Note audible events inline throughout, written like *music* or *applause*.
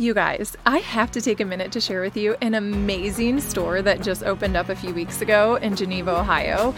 You guys, I have to take a minute to share with you an amazing store that just opened up a few weeks ago in Geneva, Ohio.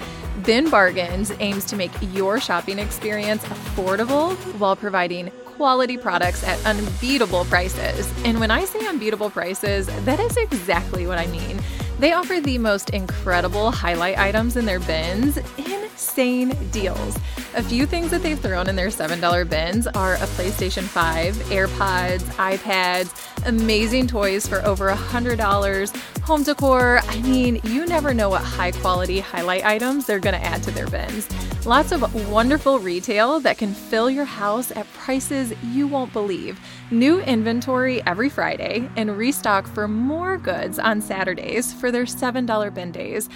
Bin Bargains aims to make your shopping experience affordable while providing quality products at unbeatable prices. And when I say unbeatable prices, that is exactly what I mean. They offer the most incredible highlight items in their bins, insane deals. A few things that they've thrown in their $7 bins are a PlayStation 5, AirPods, iPads, amazing toys for over $100, home decor. I mean, you never know what high quality highlight items they're going to add to their bins. Lots of wonderful retail that can fill your house at prices you won't believe. New inventory every Friday and restock for more goods on Saturdays for their $7 bin days.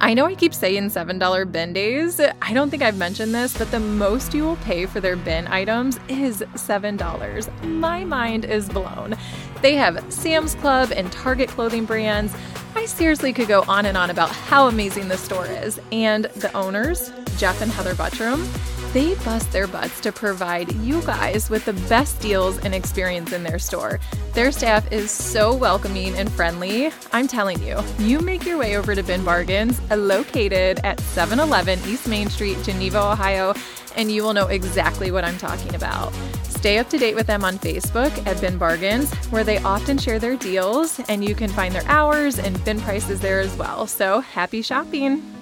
I know I keep saying $7 bin days. I don't think I've mentioned this, but the most you will pay for their bin items is $7. My mind is blown. They have Sam's Club and Target clothing brands. I seriously could go on and on about how amazing this store is. And the owners, Jeff and Heather Butram, they bust their butts to provide you guys with the best deals and experience in their store. Their staff is so welcoming and friendly. I'm telling you, you make your way over to Bin Bargains, located at 711 East Main Street, Geneva, Ohio, and you will know exactly what I'm talking about. Stay up to date with them on Facebook at Bin Bargains, where they often share their deals, and you can find their hours and bin prices there as well. So happy shopping!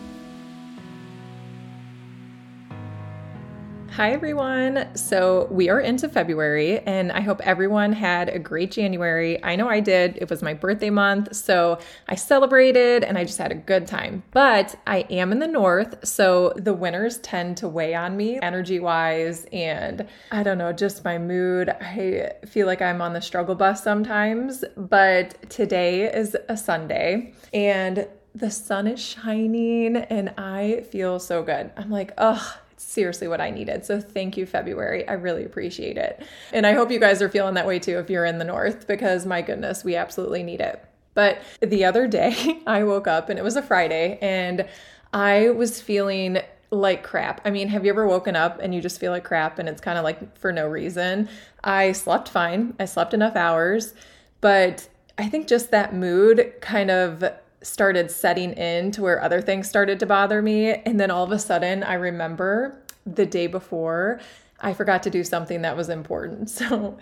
Hi, everyone. So, we are into February, and I hope everyone had a great January. I know I did. It was my birthday month, so I celebrated and I just had a good time. But I am in the north, so the winters tend to weigh on me energy wise, and I don't know, just my mood. I feel like I'm on the struggle bus sometimes, but today is a Sunday, and the sun is shining, and I feel so good. I'm like, oh, seriously what I needed. So thank you, February. I really appreciate it. And I hope you guys are feeling that way too if you're in the North, because my goodness, we absolutely need it. But the other day, *laughs* I woke up and it was a Friday and I was feeling like crap. I mean, have you ever woken up and you just feel like crap and it's kind of like for no reason? I slept fine, I slept enough hours, but I think just that mood kind of started setting in to where other things started to bother me. And then all of a sudden, I remember the day before, I forgot to do something that was important. *laughs* So,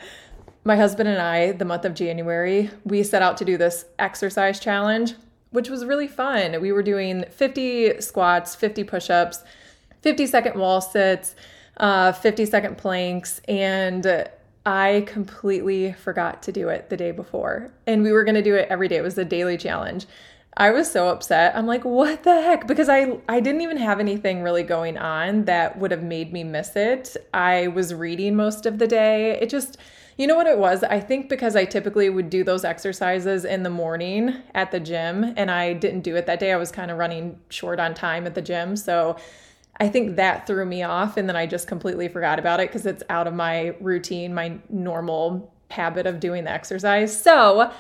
my husband and I, the month of January, we set out to do this exercise challenge, which was really fun. We were doing 50 squats, 50 push ups, 50 second wall sits, uh, 50 second planks, and I completely forgot to do it the day before. And we were going to do it every day. It was a daily challenge. I was so upset. I'm like, what the heck? Because I I didn't even have anything really going on that would have made me miss it. I was reading most of the day. It just you know what it was? I think because I typically would do those exercises in the morning at the gym and I didn't do it that day. I was kind of running short on time at the gym. So I think that threw me off and then I just completely forgot about it because it's out of my routine, my normal habit of doing the exercise. So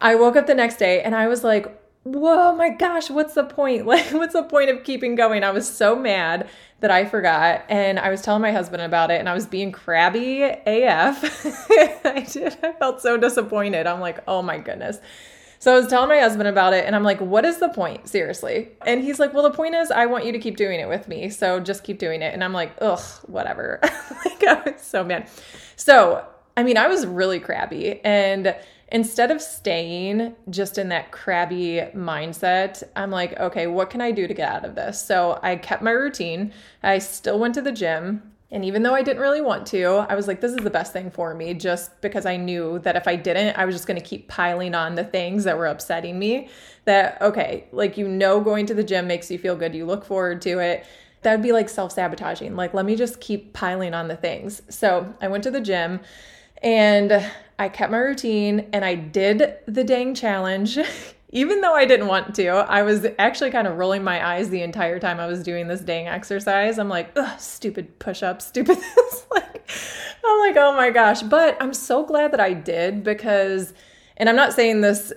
I woke up the next day and I was like, whoa my gosh what's the point *laughs* like what's the point of keeping going i was so mad that i forgot and i was telling my husband about it and i was being crabby af *laughs* i did i felt so disappointed i'm like oh my goodness so I was telling my husband about it and I'm like, what is the point? Seriously. And he's like, well, the point is I want you to keep doing it with me. So just keep doing it. And I'm like, ugh, whatever. *laughs* like I was so mad. So, I mean, I was really crabby and instead of staying just in that crabby mindset, I'm like, okay, what can I do to get out of this? So I kept my routine. I still went to the gym. And even though I didn't really want to, I was like, this is the best thing for me, just because I knew that if I didn't, I was just going to keep piling on the things that were upsetting me. That, okay, like, you know, going to the gym makes you feel good, you look forward to it. That would be like self sabotaging. Like, let me just keep piling on the things. So I went to the gym and I kept my routine and I did the dang challenge. *laughs* Even though I didn't want to, I was actually kind of rolling my eyes the entire time I was doing this dang exercise. I'm like, ugh, stupid push up, *laughs* stupid this. like, I'm like, oh my gosh. But I'm so glad that I did because, and I'm not saying this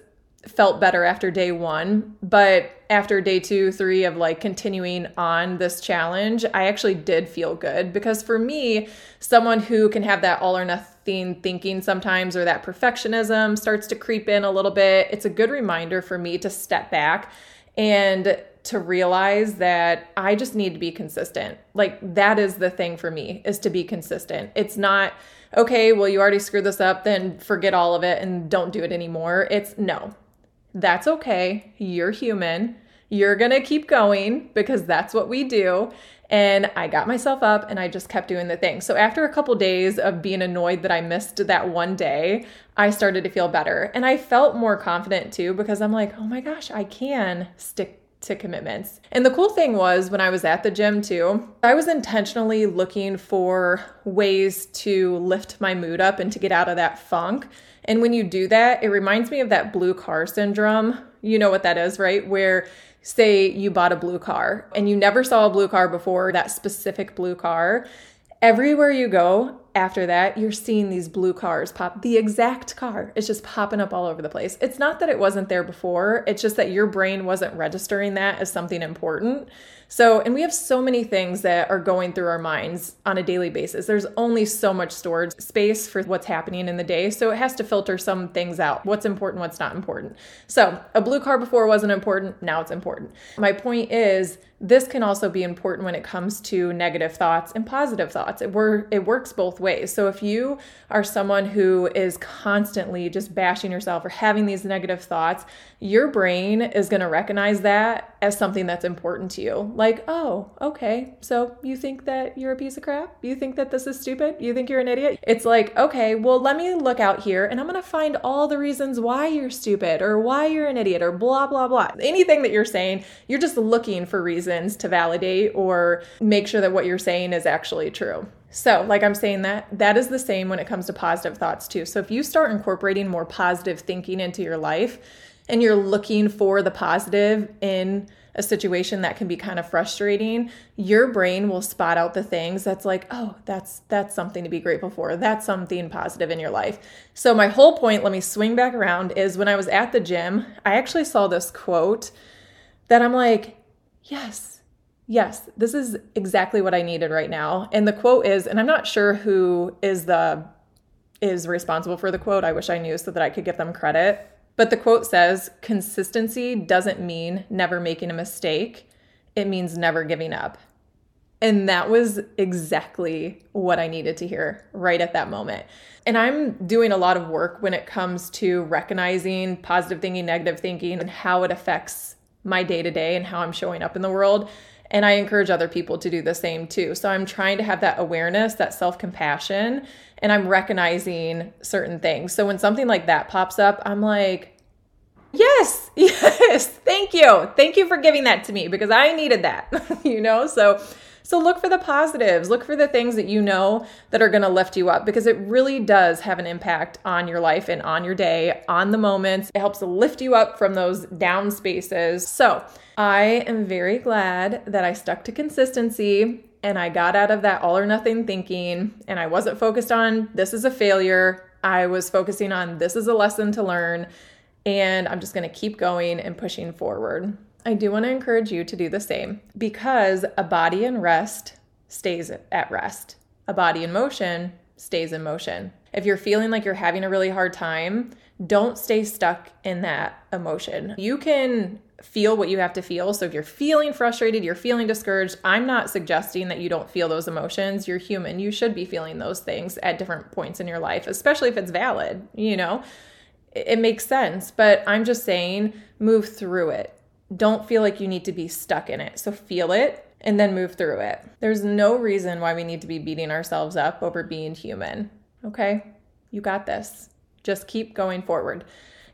felt better after day one. But after day two, three of like continuing on this challenge, I actually did feel good because for me, someone who can have that all or nothing thinking sometimes or that perfectionism starts to creep in a little bit, it's a good reminder for me to step back and to realize that I just need to be consistent. Like that is the thing for me is to be consistent. It's not okay, well you already screwed this up, then forget all of it and don't do it anymore. It's no. That's okay. You're human. You're going to keep going because that's what we do. And I got myself up and I just kept doing the thing. So after a couple days of being annoyed that I missed that one day, I started to feel better. And I felt more confident too because I'm like, oh my gosh, I can stick to commitments. And the cool thing was when I was at the gym too, I was intentionally looking for ways to lift my mood up and to get out of that funk. And when you do that, it reminds me of that blue car syndrome. You know what that is, right? Where say you bought a blue car and you never saw a blue car before, that specific blue car. Everywhere you go after that, you're seeing these blue cars pop. The exact car is just popping up all over the place. It's not that it wasn't there before, it's just that your brain wasn't registering that as something important. So, and we have so many things that are going through our minds on a daily basis. There's only so much storage space for what's happening in the day. So, it has to filter some things out what's important, what's not important. So, a blue car before wasn't important, now it's important. My point is, this can also be important when it comes to negative thoughts and positive thoughts. It, wor- it works both ways. So if you are someone who is constantly just bashing yourself or having these negative thoughts, your brain is going to recognize that as something that's important to you. Like, oh, okay, so you think that you're a piece of crap? You think that this is stupid? You think you're an idiot? It's like, okay, well, let me look out here and I'm to find all the reasons why you're stupid or why you're an idiot or blah, blah, blah. Anything that you're saying, you're just looking for reasons to validate or make sure that what you're saying is actually true. So, like I'm saying that, that is the same when it comes to positive thoughts too. So, if you start incorporating more positive thinking into your life, and you're looking for the positive in a situation that can be kind of frustrating your brain will spot out the things that's like oh that's that's something to be grateful for. That's something positive in your life. So my whole point let me swing back around is when i was at the gym i actually saw this quote that i'm like yes yes this is exactly what i needed right now. And the quote is and i'm not sure who is the is responsible for the quote. I wish i knew so that i could give them credit but the quote says consistency doesn't mean never making a mistake, it means never giving up. And that was exactly what I needed to hear right at that moment. And I'm doing a lot of work when it comes to recognizing positive thinking, negative thinking, and how it affects my day to day and how I'm showing up in the world. And I encourage other people to do the same too. So I'm trying to have that awareness, that self compassion, and I'm recognizing certain things. So when something like that pops up, I'm like, yes, *laughs* yes, thank you. Thank you for giving that to me because I needed that, *laughs* you know? So, so look for the positives, look for the things that you know that are going to lift you up because it really does have an impact on your life and on your day, on the moments. It helps lift you up from those down spaces. So, I am very glad that I stuck to consistency and I got out of that all or nothing thinking and I wasn't focused on this is a failure. I was focusing on this is a lesson to learn and I'm just going to keep going and pushing forward. I do want to encourage you to do the same because a body in rest stays at rest. A body in motion stays in motion. If you're feeling like you're having a really hard time, don't stay stuck in that emotion. You can feel what you have to feel. So if you're feeling frustrated, you're feeling discouraged, I'm not suggesting that you don't feel those emotions. You're human. You should be feeling those things at different points in your life, especially if it's valid, you know? It makes sense, but I'm just saying move through it. Don't feel like you need to be stuck in it. So feel it and then move through it. There's no reason why we need to be beating ourselves up over being human. Okay? You got this. Just keep going forward.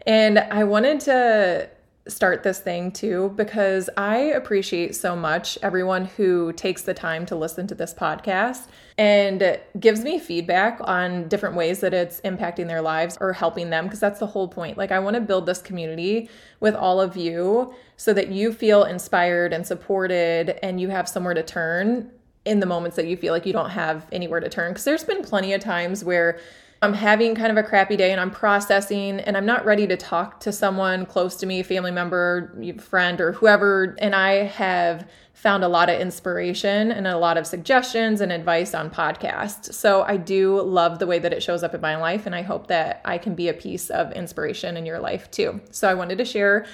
And I wanted to start this thing too because I appreciate so much everyone who takes the time to listen to this podcast and gives me feedback on different ways that it's impacting their lives or helping them because that's the whole point. Like I want to build this community with all of you so that you feel inspired and supported and you have somewhere to turn in the moments that you feel like you don't have anywhere to turn because there's been plenty of times where I'm having kind of a crappy day and I'm processing and I'm not ready to talk to someone close to me, family member, friend, or whoever. And I have found a lot of inspiration and a lot of suggestions and advice on podcasts. So I do love the way that it shows up in my life. And I hope that I can be a piece of inspiration in your life too. So I wanted to share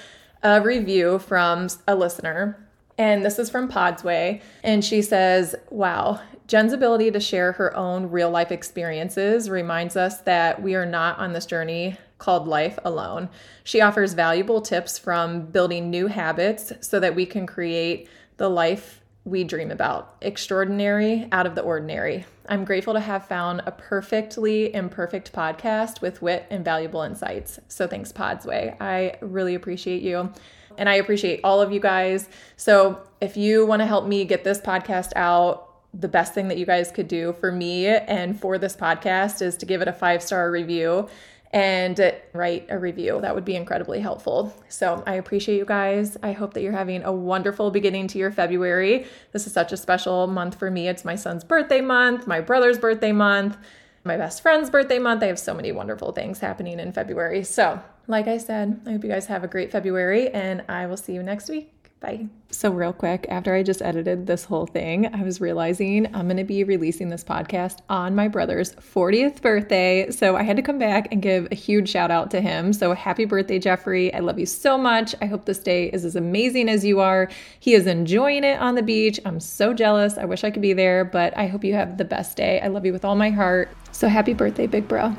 a review from a listener. And this is from Podsway. And she says, Wow, Jen's ability to share her own real life experiences reminds us that we are not on this journey called life alone. She offers valuable tips from building new habits so that we can create the life we dream about extraordinary out of the ordinary. I'm grateful to have found a perfectly imperfect podcast with wit and valuable insights. So thanks, Podsway. I really appreciate you. And I appreciate all of you guys. So if you want to help me get this podcast out, the best thing that you guys could do for me and for this podcast is to give it a five star review and write a review. That would be incredibly helpful. So I appreciate you guys. I hope that you're having a wonderful beginning to your February. This is such a special month for me. It's my son's birthday month, my brother's birthday month, my best friend's birthday month. I have so many wonderful things happening in February. So, like I said, I hope you guys have a great February and I will see you next week. Bye. So, real quick, after I just edited this whole thing, I was realizing I'm going to be releasing this podcast on my brother's 40th birthday. So, I had to come back and give a huge shout out to him. So, happy birthday, Jeffrey. I love you so much. I hope this day is as amazing as you are. He is enjoying it on the beach. I'm so jealous. I wish I could be there, but I hope you have the best day. I love you with all my heart. So, happy birthday, big bro.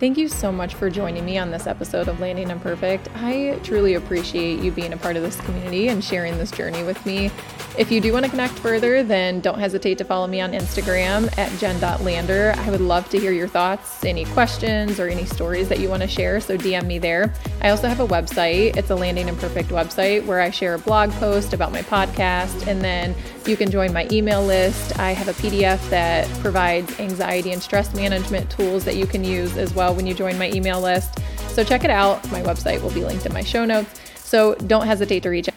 Thank you so much for joining me on this episode of Landing Imperfect. I truly appreciate you being a part of this community and sharing this journey with me. If you do want to connect further, then don't hesitate to follow me on Instagram at jen.lander. I would love to hear your thoughts, any questions, or any stories that you want to share, so DM me there. I also have a website. It's a Landing Imperfect website where I share a blog post about my podcast, and then you can join my email list. I have a PDF that provides anxiety and stress management tools that you can use as well when you join my email list. So check it out. My website will be linked in my show notes. So don't hesitate to reach out.